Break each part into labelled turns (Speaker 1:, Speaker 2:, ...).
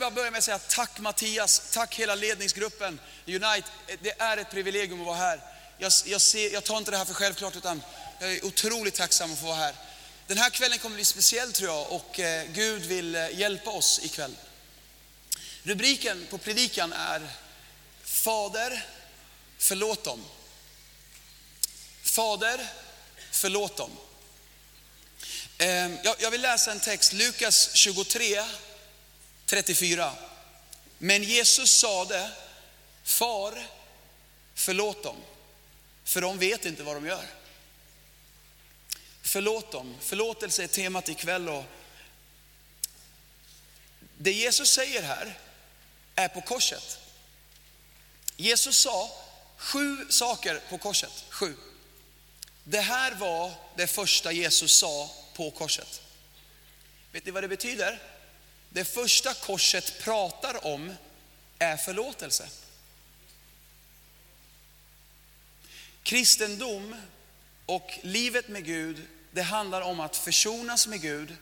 Speaker 1: jag vill börja med att säga tack Mattias, tack hela ledningsgruppen Unite. Det är ett privilegium att vara här. Jag, jag, ser, jag tar inte det här för självklart utan jag är otroligt tacksam att få vara här. Den här kvällen kommer bli speciell tror jag och eh, Gud vill eh, hjälpa oss ikväll. Rubriken på predikan är Fader, förlåt dem. Fader, förlåt dem. Ehm, jag vill läsa en text, Lukas 23, 34. Men Jesus sade, Far, förlåt dem, för de vet inte vad de gör. Förlåt dem. Förlåtelse är temat ikväll. Och det Jesus säger här är på korset. Jesus sa sju saker på korset. Sju. Det här var det första Jesus sa på korset. Vet ni vad det betyder? Det första korset pratar om är förlåtelse. Kristendom och livet med Gud, det handlar om att försonas med Gud,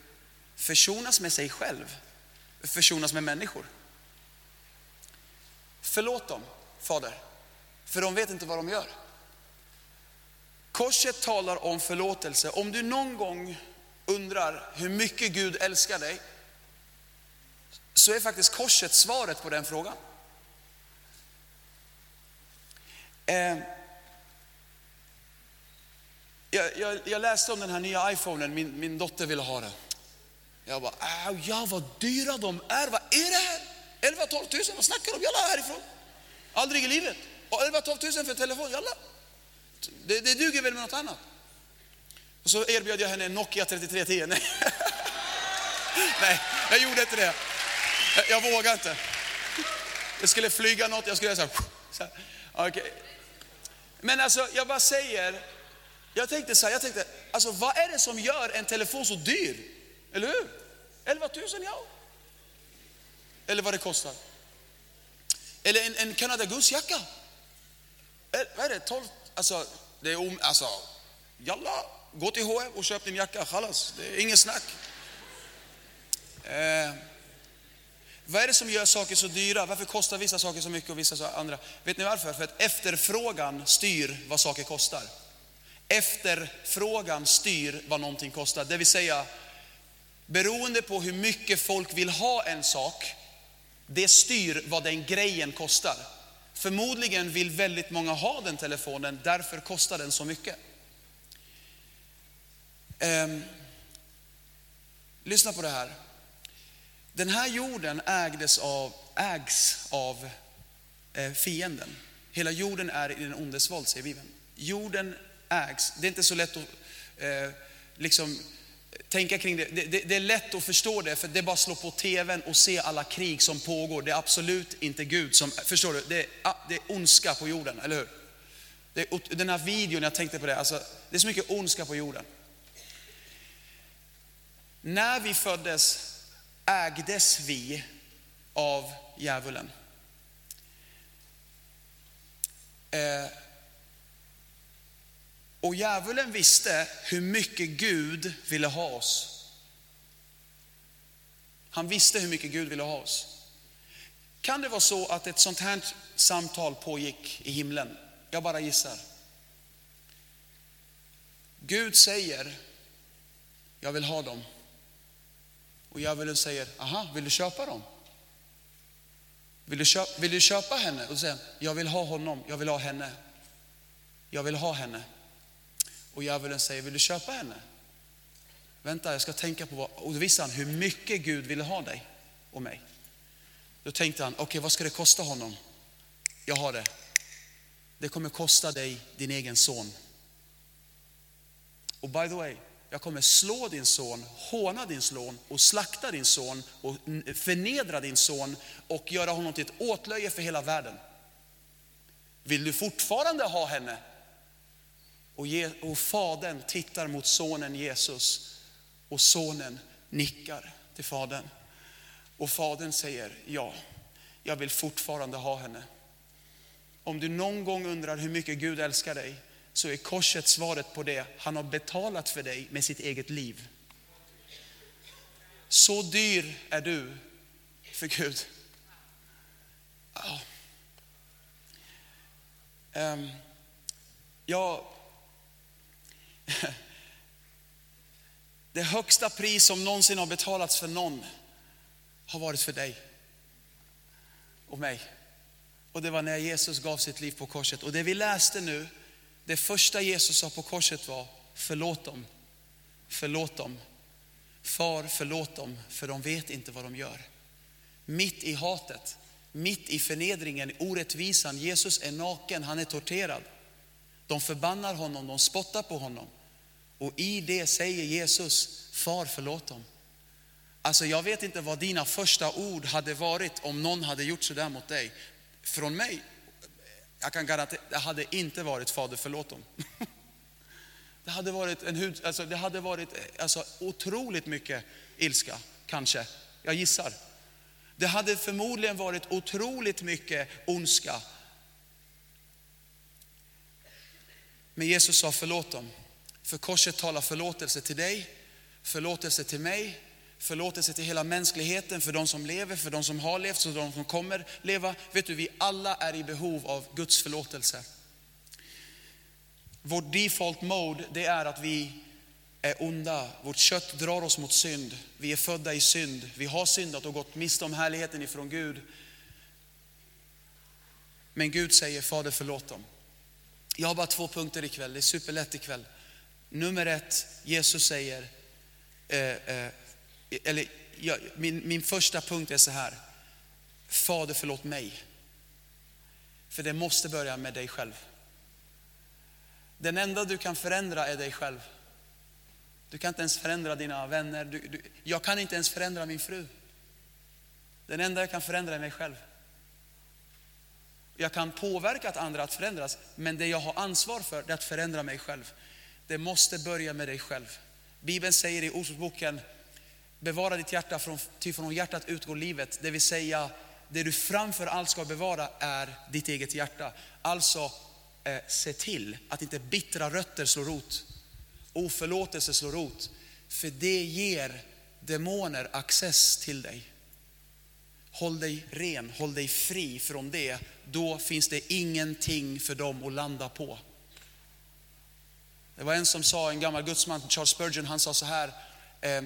Speaker 1: försonas med sig själv, försonas med människor. Förlåt dem, Fader, för de vet inte vad de gör. Korset talar om förlåtelse. Om du någon gång undrar hur mycket Gud älskar dig, så är faktiskt korset svaret på den frågan. Eh, jag, jag, jag, läste om den här nya iPhonen, min, min dotter ville ha den. Jag bara, ja vad dyra de är, vad är det här? 11-12 tusen, vad snackar de? Jalla härifrån. Aldrig i livet. Och 11-12 tusen för en telefon, jalla. Det, det duger väl med något annat. Och så erbjöd jag henne en Nokia 3310. Nej, Nej jag gjorde inte det. Jag, jag vågar inte. Det skulle flyga något, jag skulle säga så här. Okay. Men alltså, jag bara säger, jag tänkte så här, jag tänkte, alltså vad är det som gör en telefon så dyr? Eller hur? 11 000 ja. Eller vad det kostar. Eller en, en Canada Goose-jacka. Vad är det? 12, alltså, det är om, alltså, jalla, gå till H&M och köp din jacka, chalas. Det är ingen snack. Eh, vad är det som gör saker så dyra? Varför kostar vissa saker så mycket och vissa så andra? Vet ni varför? För att efterfrågan styr vad saker kostar. Efterfrågan styr vad någonting kostar. Det vill säga, beroende på hur mycket folk vill ha en sak, det styr vad den grejen kostar. Förmodligen vill väldigt många ha den telefonen, därför kostar den så mycket. Um, lyssna på det här. Den här jorden ägdes av, ägs av eh, fienden. Hela jorden är i den ondes våld, säger Bibeln. Jorden ägs. Det är inte så lätt att eh, liksom, tänka kring det. Det, det. det, är lätt att förstå det, för det är bara att slå på tvn och se alla krig som pågår. Det är absolut inte Gud som, förstår du? Det är, ah, det är ondska på jorden, eller hur? Det, den här videon, jag tänkte på det, alltså, det är så mycket ondska på jorden. När vi föddes ägdes vi av djävulen. Eh, och djävulen visste hur mycket Gud ville ha oss. Han visste hur mycket Gud ville ha oss. Kan det vara så att ett sånt här samtal pågick i himlen? Jag bara gissar. Gud säger, jag vill ha dem. Och djävulen säger, aha, vill du köpa dem? Vill du, köpa, vill du köpa henne? Och säger jag vill ha honom, jag vill ha henne. Jag vill ha henne. Och djävulen säger, vill du köpa henne? Vänta, jag ska tänka på vad, och då visar han hur mycket Gud ville ha dig och mig. Då tänkte han, okej okay, vad ska det kosta honom? Jag har det. Det kommer kosta dig din egen son. Och by the way, jag kommer slå din son, håna din son och slakta din son och förnedra din son och göra honom till ett åtlöje för hela världen. Vill du fortfarande ha henne? Och, ge, och fadern tittar mot sonen Jesus och sonen nickar till fadern. Och fadern säger ja, jag vill fortfarande ha henne. Om du någon gång undrar hur mycket Gud älskar dig så är korset svaret på det. Han har betalat för dig med sitt eget liv. Så dyr är du för Gud. Ja. Um, ja. Det högsta pris som någonsin har betalats för någon har varit för dig och mig. Och det var när Jesus gav sitt liv på korset. Och det vi läste nu, det första Jesus sa på korset var förlåt dem, förlåt dem. Far förlåt dem, för de vet inte vad de gör. Mitt i hatet, mitt i förnedringen, orättvisan. Jesus är naken, han är torterad. De förbannar honom, de spottar på honom. Och i det säger Jesus, far förlåt dem. Alltså jag vet inte vad dina första ord hade varit om någon hade gjort sådär mot dig. Från mig, jag kan garantera, det hade inte varit Fader förlåt dem. Det hade varit, en hud, alltså det hade varit alltså, otroligt mycket ilska, kanske. Jag gissar. Det hade förmodligen varit otroligt mycket ondska. Men Jesus sa förlåt dem. För korset talar förlåtelse till dig, förlåtelse till mig, förlåtelse till hela mänskligheten, för de som lever, för de som har levt, för de som kommer leva. Vet du, vi alla är i behov av Guds förlåtelse. Vårt default mode, det är att vi är onda. Vårt kött drar oss mot synd. Vi är födda i synd. Vi har syndat och gått miste om härligheten ifrån Gud. Men Gud säger, Fader förlåt dem. Jag har bara två punkter ikväll, det är superlätt ikväll. Nummer ett, Jesus säger, eh, eh, eller jag, min, min första punkt är så här. Fader förlåt mig. För det måste börja med dig själv. Den enda du kan förändra är dig själv. Du kan inte ens förändra dina vänner. Du, du, jag kan inte ens förändra min fru. Den enda jag kan förändra är mig själv. Jag kan påverka att andra att förändras, men det jag har ansvar för är att förändra mig själv. Det måste börja med dig själv. Bibeln säger i Ordspråksboken, bevara ditt hjärta, från, ty från hjärtat utgår livet. Det vill säga, det du framför allt ska bevara är ditt eget hjärta. Alltså, eh, se till att inte bittra rötter slår rot, oförlåtelse slår rot. För det ger demoner access till dig. Håll dig ren, håll dig fri från det. Då finns det ingenting för dem att landa på. Det var en som sa, en gammal gudsman, Charles Spurgeon, han sa så här. Eh,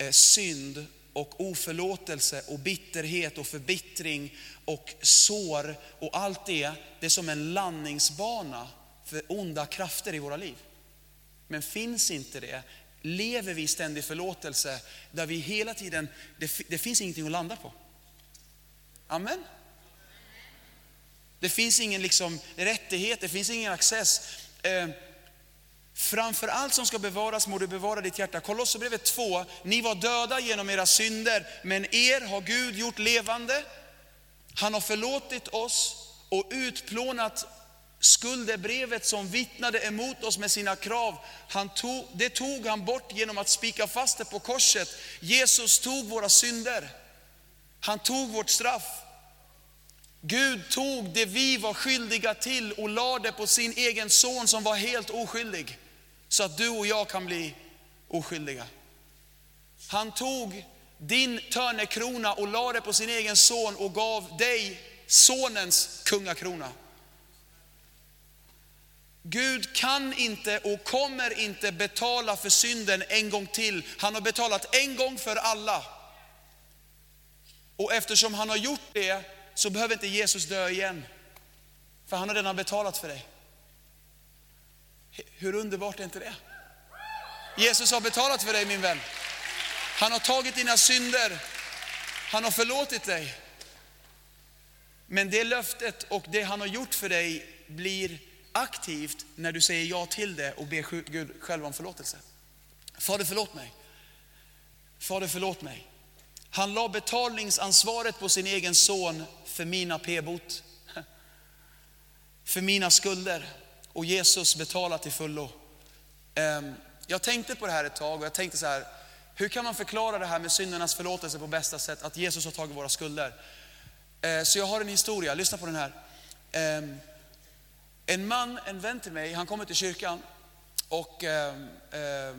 Speaker 1: Eh, synd och oförlåtelse och bitterhet och förbittring och sår och allt det, det är som en landningsbana för onda krafter i våra liv. Men finns inte det, lever vi i ständig förlåtelse där vi hela tiden, det, det finns ingenting att landa på. Amen. Det finns ingen liksom rättighet, det finns ingen access. Eh, Framför allt som ska bevaras må du bevara ditt hjärta. Kolosserbrevet 2, ni var döda genom era synder, men er har Gud gjort levande. Han har förlåtit oss och utplånat skuldebrevet som vittnade emot oss med sina krav. Han tog, det tog han bort genom att spika fast det på korset. Jesus tog våra synder. Han tog vårt straff. Gud tog det vi var skyldiga till och lade på sin egen son som var helt oskyldig. Så att du och jag kan bli oskyldiga. Han tog din törnekrona och lade på sin egen son och gav dig sonens kungakrona. Gud kan inte och kommer inte betala för synden en gång till. Han har betalat en gång för alla. Och eftersom han har gjort det så behöver inte Jesus dö igen. För han har redan betalat för dig. Hur underbart är inte det? Jesus har betalat för dig min vän. Han har tagit dina synder. Han har förlåtit dig. Men det löftet och det han har gjort för dig blir aktivt när du säger ja till det och ber Gud själv om förlåtelse. Fader förlåt mig. Fader förlåt mig. Han la betalningsansvaret på sin egen son för mina p-bot. För mina skulder. Och Jesus betalar till fullo. Ehm, jag tänkte på det här ett tag och jag tänkte så här, hur kan man förklara det här med syndernas förlåtelse på bästa sätt? Att Jesus har tagit våra skulder. Ehm, så jag har en historia, lyssna på den här. Ehm, en man, en vän till mig, han kommer till kyrkan och eh, eh,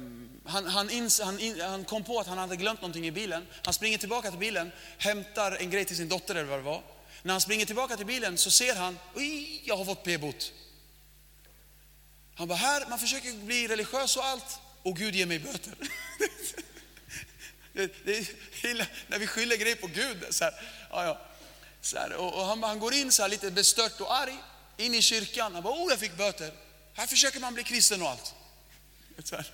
Speaker 1: han, han, ins, han, in, han kom på att han hade glömt någonting i bilen. Han springer tillbaka till bilen, hämtar en grej till sin dotter eller vad det var. När han springer tillbaka till bilen så ser han, oj, jag har fått p-bot. Han bara, här, man försöker bli religiös och allt och Gud ger mig böter. det, det, illa, när vi skyller grejer på Gud. Så här, ja, ja. Så här, och, och han, han, går in så här, lite bestört och arg in i kyrkan. Han bara, oh jag fick böter. Här försöker man bli kristen och allt. Så här.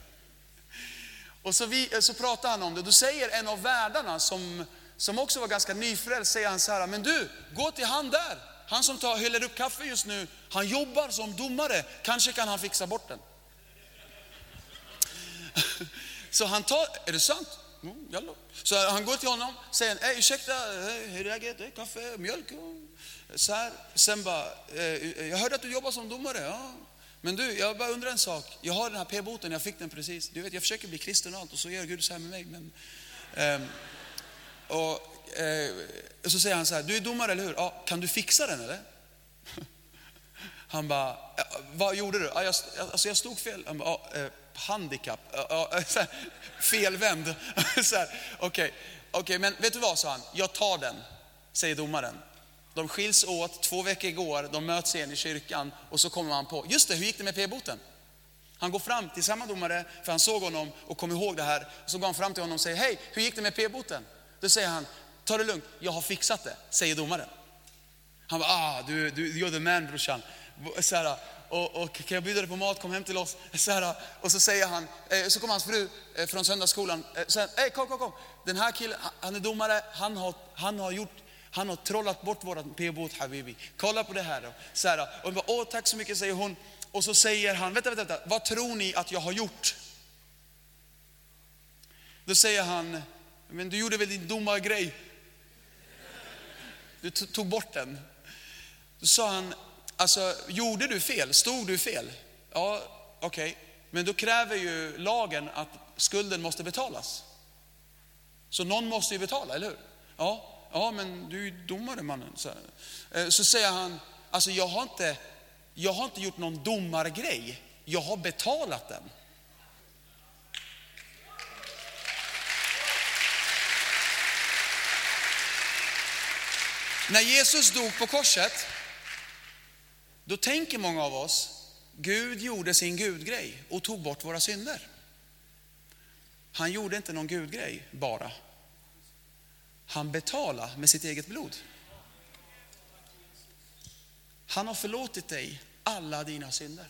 Speaker 1: Och så, vi, eh, så pratar han om det. Då säger en av värdarna som, som också var ganska nyfrälst, säger han så här, men du, gå till han där. Han som tar, häller upp kaffe just nu, han jobbar som domare. Kanske kan han fixa bort den. Så han tar, är det sant? Mm, så han går till honom, säger, hej ursäkta, eh, hur är läget? Kaffe, mjölk? Eh, så här. Sen bara, jag hörde att du jobbar som domare. Ja. Men du, jag bara undrar en sak. Jag har den här p-boten, jag fick den precis. Du vet, jag försöker bli kristen och allt och så gör Gud så här med mig. Men, ehm, eh, och, eh, så säger han så här, du är domare eller hur? Ja, kan du fixa den eller? Han bara, vad gjorde du? Ja, jag, alltså jag stod fel. Han bara, ja, eh, handikapp, felvänd. Okej, okay. okay, men vet du vad, sa han, jag tar den, säger domaren. De skiljs åt, två veckor går, de möts igen i kyrkan och så kommer man på, just det, hur gick det med p-boten? Han går fram till samma domare, för han såg honom och kom ihåg det här. Så går han fram till honom och säger, hej, hur gick det med p-boten? Då säger han, ta det lugnt, jag har fixat det, säger domaren. Han bara, ah, du, du, you're the man brorsan. Så här, och, och, kan jag bjuda dig på mat, kom hem till oss. Så här, och så säger han, eh, så kommer hans fru eh, från söndagsskolan. Eh, så här, kom, kom, kom. Den här killen, han är domare, han har, han har gjort han har trollat bort vårat p-bot habibi. Kolla på det här. Då. Så här och bara, Åh, tack så mycket säger hon. Och så säger han, vänta, vänta, vänta, vad tror ni att jag har gjort? Då säger han, men du gjorde väl din dumma grej? Du tog bort den. Då sa han, alltså gjorde du fel? Stod du fel? Ja, okej. Okay. Men då kräver ju lagen att skulden måste betalas. Så någon måste ju betala, eller hur? Ja, ja men du är ju domare mannen. Så, här. Eh, så säger han, alltså jag har, inte, jag har inte gjort någon domargrej, jag har betalat den. När Jesus dog på korset, då tänker många av oss, Gud gjorde sin gudgrej och tog bort våra synder. Han gjorde inte någon gudgrej bara. Han betalade med sitt eget blod. Han har förlåtit dig alla dina synder.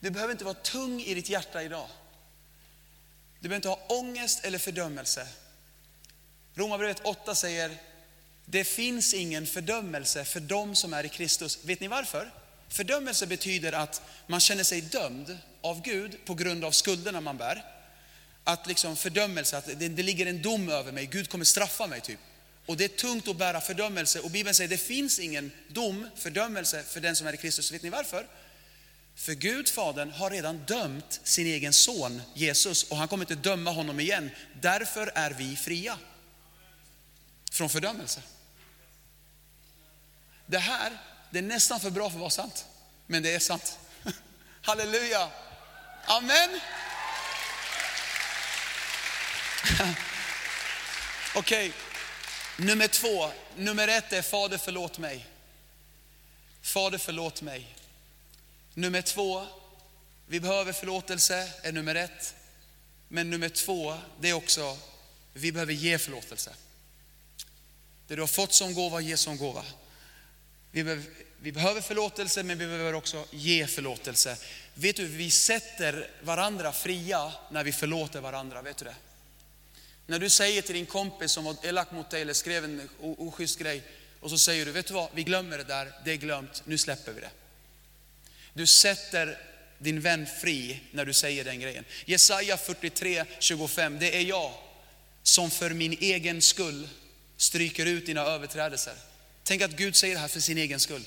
Speaker 1: Du behöver inte vara tung i ditt hjärta idag. Du behöver inte ha ångest eller fördömelse. Romarbrevet 8 säger, det finns ingen fördömelse för dem som är i Kristus. Vet ni varför? Fördömelse betyder att man känner sig dömd av Gud på grund av skulderna man bär. Att liksom fördömelse, att det, det ligger en dom över mig, Gud kommer straffa mig typ. Och det är tungt att bära fördömelse och Bibeln säger det finns ingen dom, fördömelse för den som är i Kristus. Vet ni varför? För Gud, Fadern, har redan dömt sin egen son Jesus och han kommer inte döma honom igen. Därför är vi fria från fördömelse. Det här, det är nästan för bra för att vara sant, men det är sant. Halleluja! Amen! Okej, okay. nummer två. Nummer ett är Fader förlåt mig. Fader förlåt mig. Nummer två, vi behöver förlåtelse, är nummer ett. Men nummer två, det är också, vi behöver ge förlåtelse. Det du har fått som gåva, ge som gåva. Vi behöver, vi behöver förlåtelse, men vi behöver också ge förlåtelse. Vet du, vi sätter varandra fria när vi förlåter varandra. Vet du det? När du säger till din kompis som var elak mot dig eller skrev en oschysst grej och så säger du, vet du vad, vi glömmer det där, det är glömt, nu släpper vi det. Du sätter din vän fri när du säger den grejen. Jesaja 43, 25, det är jag som för min egen skull stryker ut dina överträdelser. Tänk att Gud säger det här för sin egen skull.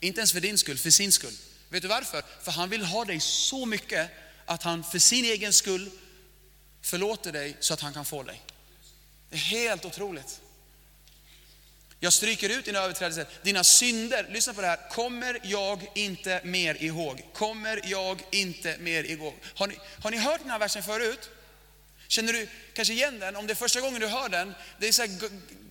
Speaker 1: Inte ens för din skull, för sin skull. Vet du varför? För han vill ha dig så mycket att han för sin egen skull förlåter dig så att han kan få dig. Det är helt otroligt. Jag stryker ut dina överträdelser, dina synder, lyssna på det här, kommer jag inte mer ihåg. Kommer jag inte mer ihåg. Har ni, har ni hört den här versen förut? Känner du kanske igen den? Om det är första gången du hör den, det är så här,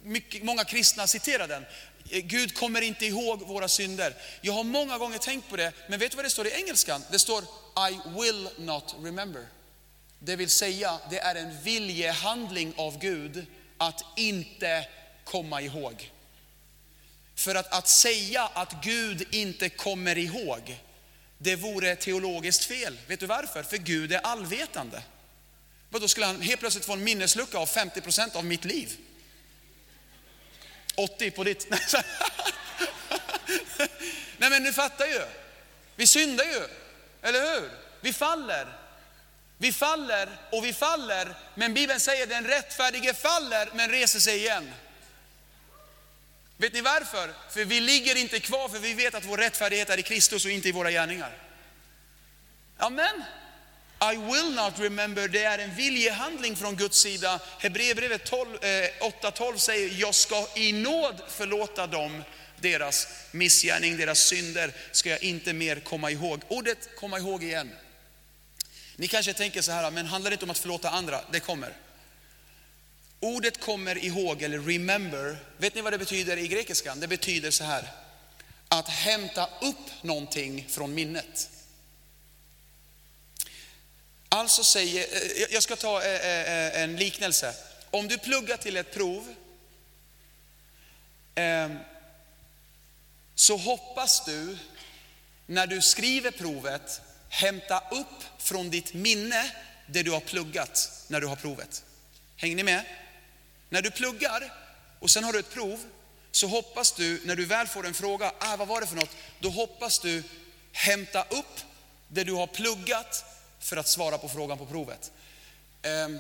Speaker 1: mycket, många kristna citerar den. Gud kommer inte ihåg våra synder. Jag har många gånger tänkt på det, men vet du vad det står i engelskan? Det står I will not remember. Det vill säga, det är en viljehandling av Gud att inte komma ihåg. För att, att säga att Gud inte kommer ihåg, det vore teologiskt fel. Vet du varför? För Gud är allvetande. Då skulle han helt plötsligt få en minneslucka av 50 procent av mitt liv? 80 på ditt? Nej men du fattar ju. Vi syndar ju, eller hur? Vi faller. Vi faller och vi faller, men Bibeln säger den rättfärdige faller men reser sig igen. Vet ni varför? För vi ligger inte kvar, för vi vet att vår rättfärdighet är i Kristus och inte i våra gärningar. Amen. I will not remember, det är en viljehandling från Guds sida. Hebreerbrevet 8.12 eh, säger, jag ska i nåd förlåta dem deras missgärning, deras synder ska jag inte mer komma ihåg. Ordet komma ihåg igen. Ni kanske tänker så här, men handlar det inte om att förlåta andra? Det kommer. Ordet kommer ihåg, eller remember, vet ni vad det betyder i grekiskan? Det betyder så här, att hämta upp någonting från minnet. Alltså säger, eh, jag ska ta eh, eh, en liknelse. Om du pluggar till ett prov ehm, så hoppas du när du skriver provet hämta upp från ditt minne det du har pluggat när du har provet. Hänger ni med? När du pluggar och sen har du ett prov så hoppas du när du väl får en fråga, ah, vad var det för något? Då hoppas du hämta upp det du har pluggat för att svara på frågan på provet. Ehm,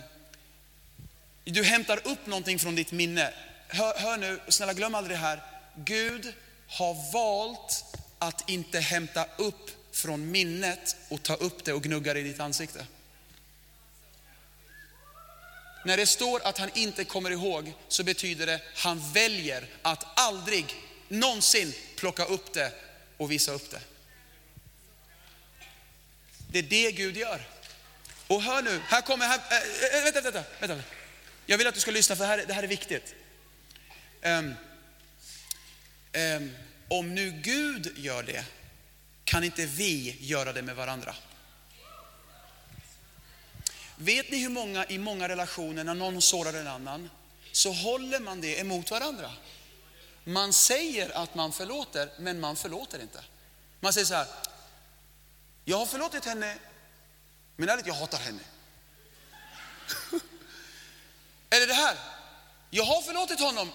Speaker 1: du hämtar upp någonting från ditt minne. Hör, hör nu, snälla glöm aldrig det här. Gud har valt att inte hämta upp från minnet och ta upp det och gnugga det i ditt ansikte. När det står att han inte kommer ihåg så betyder det att han väljer att aldrig någonsin plocka upp det och visa upp det. Det är det Gud gör. Och hör nu, här kommer, här, äh, vänta, vänta, vänta. Jag vill att du ska lyssna för det här, det här är viktigt. Um, um, om nu Gud gör det, kan inte vi göra det med varandra? Vet ni hur många i många relationer, när någon sårar en annan, så håller man det emot varandra. Man säger att man förlåter, men man förlåter inte. Man säger så här, jag har förlåtit henne, men ärligt, jag hatar henne. Eller det här, jag har förlåtit honom,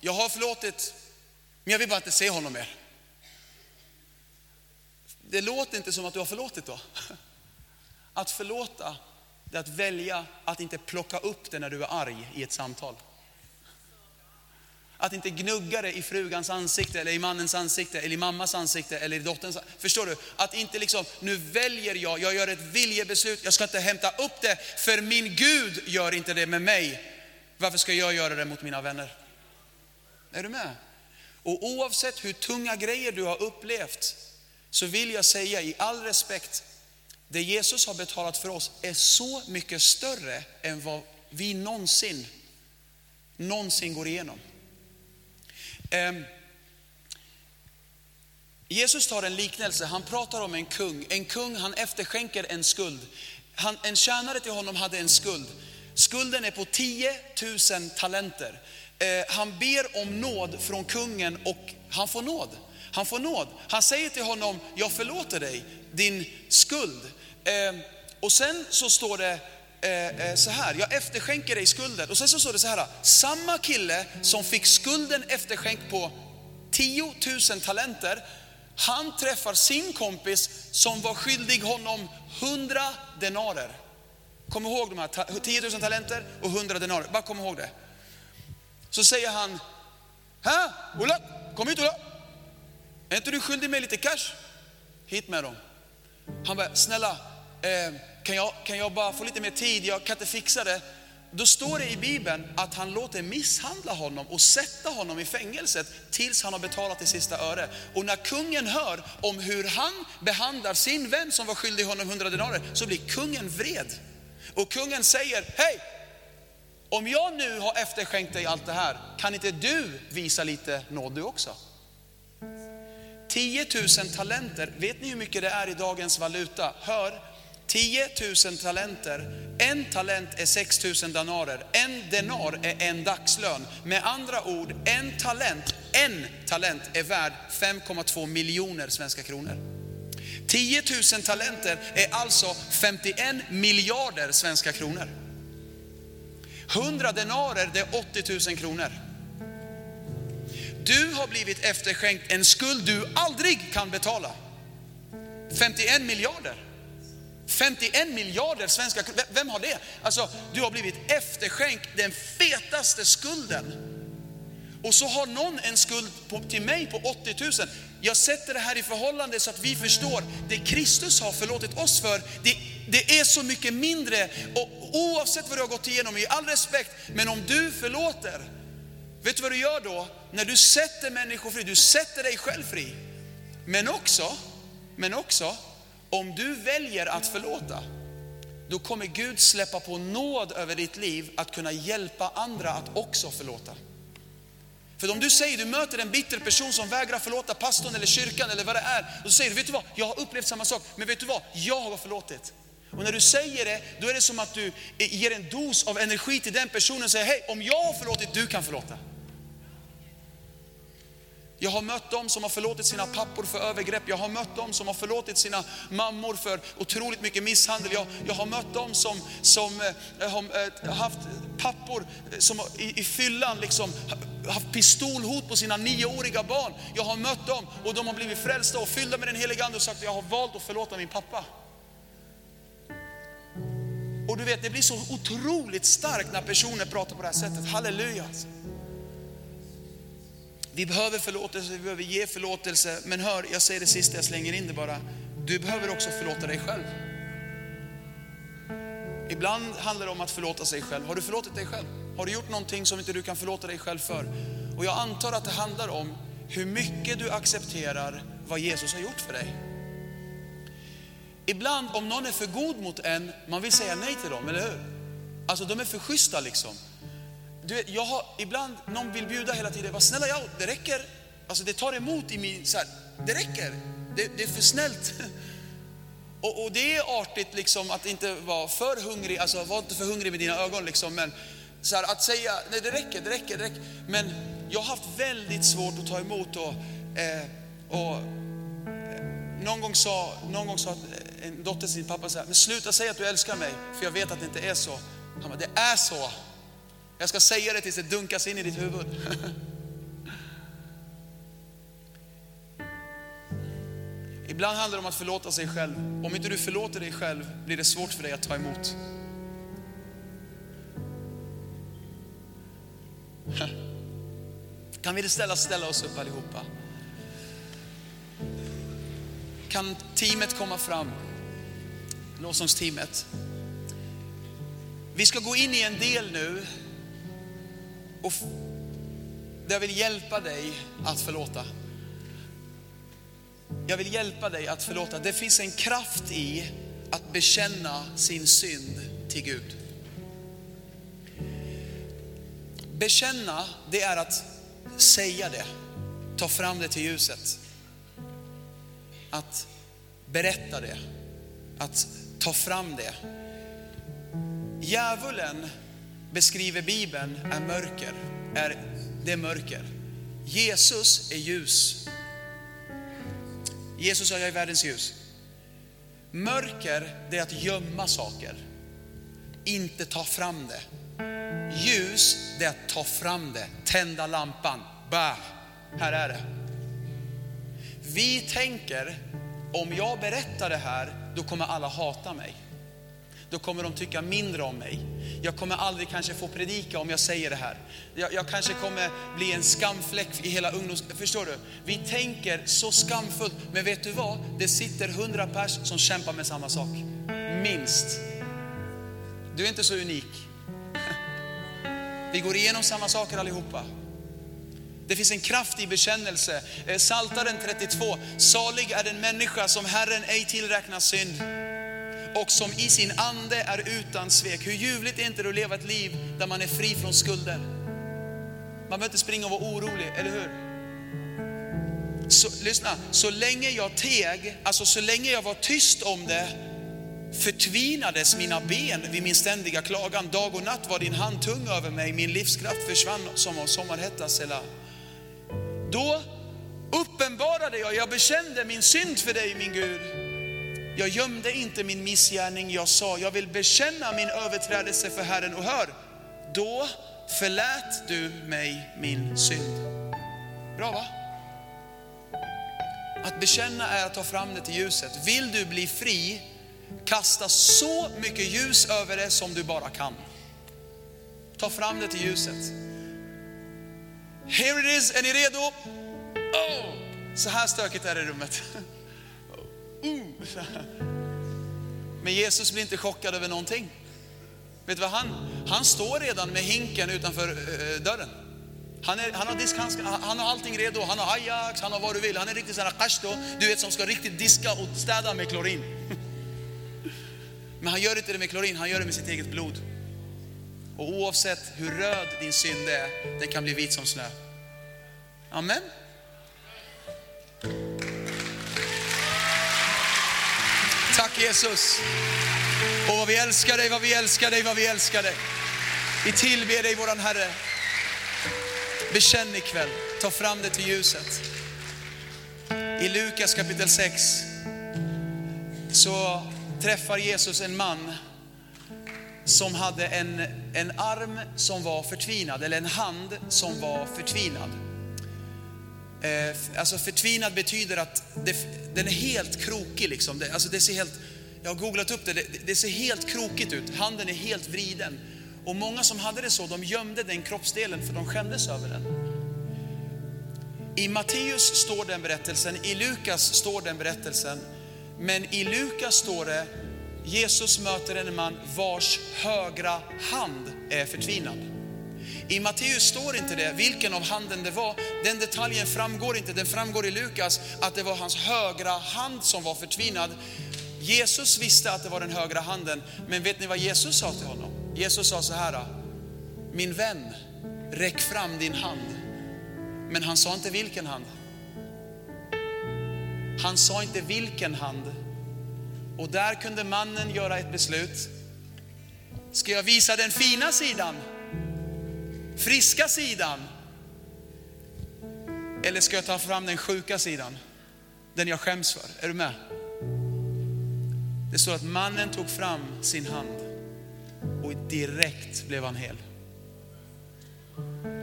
Speaker 1: jag har förlåtit, men jag vill bara inte se honom mer. Det låter inte som att du har förlåtit då. Att förlåta det är att välja att inte plocka upp det när du är arg i ett samtal. Att inte gnugga det i frugans ansikte, eller i mannens ansikte, eller i mammas ansikte, eller i dotterns Förstår du? Att inte liksom, nu väljer jag, jag gör ett viljebeslut, jag ska inte hämta upp det, för min Gud gör inte det med mig. Varför ska jag göra det mot mina vänner? Är du med? Och oavsett hur tunga grejer du har upplevt, så vill jag säga i all respekt, det Jesus har betalat för oss är så mycket större än vad vi någonsin, någonsin går igenom. Um, Jesus tar en liknelse, han pratar om en kung. En kung han efterskänker en skuld. Han, en tjänare till honom hade en skuld. Skulden är på 10 000 talenter. Eh, han ber om nåd från kungen och han får nåd. Han får nåd. Han säger till honom, jag förlåter dig din skuld. Eh, och sen så står det eh, eh, så här, jag efterskänker dig skulden. Och sen så står det så här, samma kille som fick skulden efterskänkt på 10 000 talenter, han träffar sin kompis som var skyldig honom 100 denarer. Kom ihåg de här, 10 000 talenter och 100 denarer, bara kom ihåg det. Så säger han, Hä? Ola, kom hit Ola. Är inte du skyldig mig lite cash? Hit med dem. Han bara, snälla, eh, kan, jag, kan jag bara få lite mer tid? Jag kan inte fixa det. då står det i Bibeln att han låter misshandla honom och sätta honom i fängelset tills han har betalat det sista öre. Och när kungen hör om hur han behandlar sin vän som var skyldig honom 100 denarer så blir kungen vred. Och kungen säger, hej! Om jag nu har efterskänkt dig allt det här, kan inte du visa lite nåd du också? 10 000 talenter, vet ni hur mycket det är i dagens valuta? Hör, 10 000 talenter, en talent är 6 000 denarer, en denar är en dagslön. Med andra ord, en talent, en talent är värd 5,2 miljoner svenska kronor. 10 000 talenter är alltså 51 miljarder svenska kronor. 100 denarer det är 80 000 kronor. Du har blivit efterskänkt en skuld du aldrig kan betala. 51 miljarder. 51 miljarder svenska Vem har det? Alltså, du har blivit efterskänkt den fetaste skulden. Och så har någon en skuld på, till mig på 80 000. Jag sätter det här i förhållande så att vi förstår det Kristus har förlåtit oss för. Det, det är så mycket mindre och oavsett vad du har gått igenom, i all respekt, men om du förlåter, vet du vad du gör då? När du sätter människor fri, du sätter dig själv fri. Men också, men också, om du väljer att förlåta, då kommer Gud släppa på nåd över ditt liv att kunna hjälpa andra att också förlåta. För om du säger, du möter en bitter person som vägrar förlåta pastorn eller kyrkan eller vad det är. Och så säger du, vet du vad, jag har upplevt samma sak, men vet du vad, jag har förlåtit. Och när du säger det, då är det som att du ger en dos av energi till den personen och säger, hej, om jag har förlåtit, du kan förlåta. Jag har mött dem som har förlåtit sina pappor för övergrepp. Jag har mött dem som har förlåtit sina mammor för otroligt mycket misshandel. Jag, jag har mött dem som, som äh, har äh, haft pappor eh, som i, i fyllan liksom haft pistolhot på sina nioåriga barn. Jag har mött dem och de har blivit frälsta och fyllda med den heliga Ande och sagt att jag har valt att förlåta min pappa. Och du vet, det blir så otroligt starkt när personer pratar på det här sättet. Halleluja! Vi behöver förlåtelse, vi behöver ge förlåtelse. Men hör, jag säger det sista, jag slänger in det bara. Du behöver också förlåta dig själv. Ibland handlar det om att förlåta sig själv. Har du förlåtit dig själv? Har du gjort någonting som inte du kan förlåta dig själv för? Och jag antar att det handlar om hur mycket du accepterar vad Jesus har gjort för dig. Ibland om någon är för god mot en, man vill säga nej till dem, eller hur? Alltså de är för schyssta liksom. Du vet, jag har ibland, någon vill bjuda hela tiden, var snälla jag, det räcker. Alltså det tar emot i min, så här, det räcker. Det, det, är för snällt. Och, och, det är artigt liksom att inte vara för hungrig, alltså var inte för hungrig med dina ögon liksom. Men så här, att säga, nej det räcker, det räcker, det räcker. Men jag har haft väldigt svårt att ta emot och, eh, och eh, någon gång sa, någon gång sa en dotter till sin pappa så här, men sluta säga att du älskar mig, för jag vet att det inte är så. Han bara, det är så. Jag ska säga det tills det dunkas in i ditt huvud. Ibland handlar det om att förlåta sig själv. Om inte du förlåter dig själv blir det svårt för dig att ta emot. Kan vi ställa, ställa oss upp allihopa? Kan teamet komma fram? Lovsångsteamet. Vi ska gå in i en del nu och jag vill hjälpa dig att förlåta. Jag vill hjälpa dig att förlåta. Det finns en kraft i att bekänna sin synd till Gud. Bekänna, det är att säga det, ta fram det till ljuset. Att berätta det, att ta fram det. Djävulen beskriver Bibeln är mörker, är, det är mörker. Jesus är ljus. Jesus sa, jag är världens ljus. Mörker, det är att gömma saker, inte ta fram det. Ljus, det är att ta fram det, tända lampan. Bah, här är det. Vi tänker, om jag berättar det här, då kommer alla hata mig då kommer de tycka mindre om mig. Jag kommer aldrig kanske få predika om jag säger det här. Jag, jag kanske kommer bli en skamfläck i hela ungdoms... Förstår du? Vi tänker så skamfullt, men vet du vad? Det sitter hundra pers som kämpar med samma sak. Minst. Du är inte så unik. Vi går igenom samma saker allihopa. Det finns en kraft i bekännelse. Eh, Saltaren 32. Salig är den människa som Herren ej tillräknar synd och som i sin ande är utan svek. Hur ljuvligt är inte det att leva ett liv där man är fri från skulder? Man behöver inte springa och vara orolig, eller hur? Så, lyssna, så länge jag teg, alltså så länge jag var tyst om det, förtvinades mina ben vid min ständiga klagan. Dag och natt var din hand tung över mig, min livskraft försvann som av sommarhetta. Selah. Då uppenbarade jag, jag bekände min synd för dig min Gud. Jag gömde inte min missgärning, jag sa jag vill bekänna min överträdelse för Herren och hör, då förlät du mig min synd. Bra va? Att bekänna är att ta fram det till ljuset. Vill du bli fri, kasta så mycket ljus över det som du bara kan. Ta fram det till ljuset. Here it is, är ni redo? Oh, så här stökigt är det i rummet. Uh, Men Jesus blir inte chockad över någonting. Vet du vad han, han står redan med hinken utanför uh, dörren. Han, är, han, har diskhandskar, han har allting redo, han har Ajax, han har vad du vill. Han är riktigt sån här kashto, du vet som ska riktigt diska och städa med klorin. Men han gör inte det med klorin, han gör det med sitt eget blod. Och oavsett hur röd din synd är, den kan bli vit som snö. Amen. Jesus. Och vad vi älskar dig, vad vi älskar dig, vad vi älskar dig. Vi tillber dig våran Herre. Bekänn ikväll, ta fram det till ljuset. I Lukas kapitel 6 så träffar Jesus en man som hade en, en arm som var förtvinad, eller en hand som var förtvinad. Eh, alltså förtvinad betyder att det, den är helt krokig. Liksom. Det, alltså det ser helt, jag har googlat upp det, det, det ser helt krokigt ut. Handen är helt vriden. Och många som hade det så, de gömde den kroppsdelen för de skämdes över den. I Matteus står den berättelsen, i Lukas står den berättelsen. Men i Lukas står det, Jesus möter en man vars högra hand är förtvinad. I Matteus står inte det, vilken av handen det var. Den detaljen framgår inte, den framgår i Lukas att det var hans högra hand som var förtvinad. Jesus visste att det var den högra handen, men vet ni vad Jesus sa till honom? Jesus sa så här, min vän, räck fram din hand. Men han sa inte vilken hand. Han sa inte vilken hand. Och där kunde mannen göra ett beslut. Ska jag visa den fina sidan? Friska sidan? Eller ska jag ta fram den sjuka sidan? Den jag skäms för. Är du med? Det står att mannen tog fram sin hand och direkt blev han hel.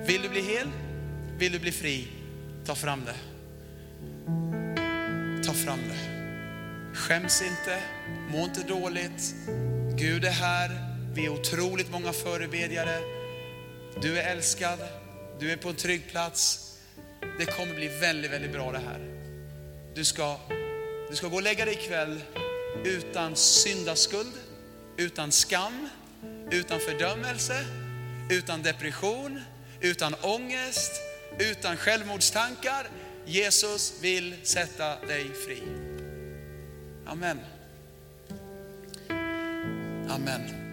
Speaker 1: Vill du bli hel? Vill du bli fri? Ta fram det. Ta fram det. Skäms inte, må inte dåligt. Gud är här. Vi är otroligt många förebedjare. Du är älskad, du är på en trygg plats. Det kommer bli väldigt, väldigt bra det här. Du ska, du ska gå och lägga dig ikväll utan syndaskuld, utan skam, utan fördömelse, utan depression, utan ångest, utan självmordstankar. Jesus vill sätta dig fri. Amen. Amen.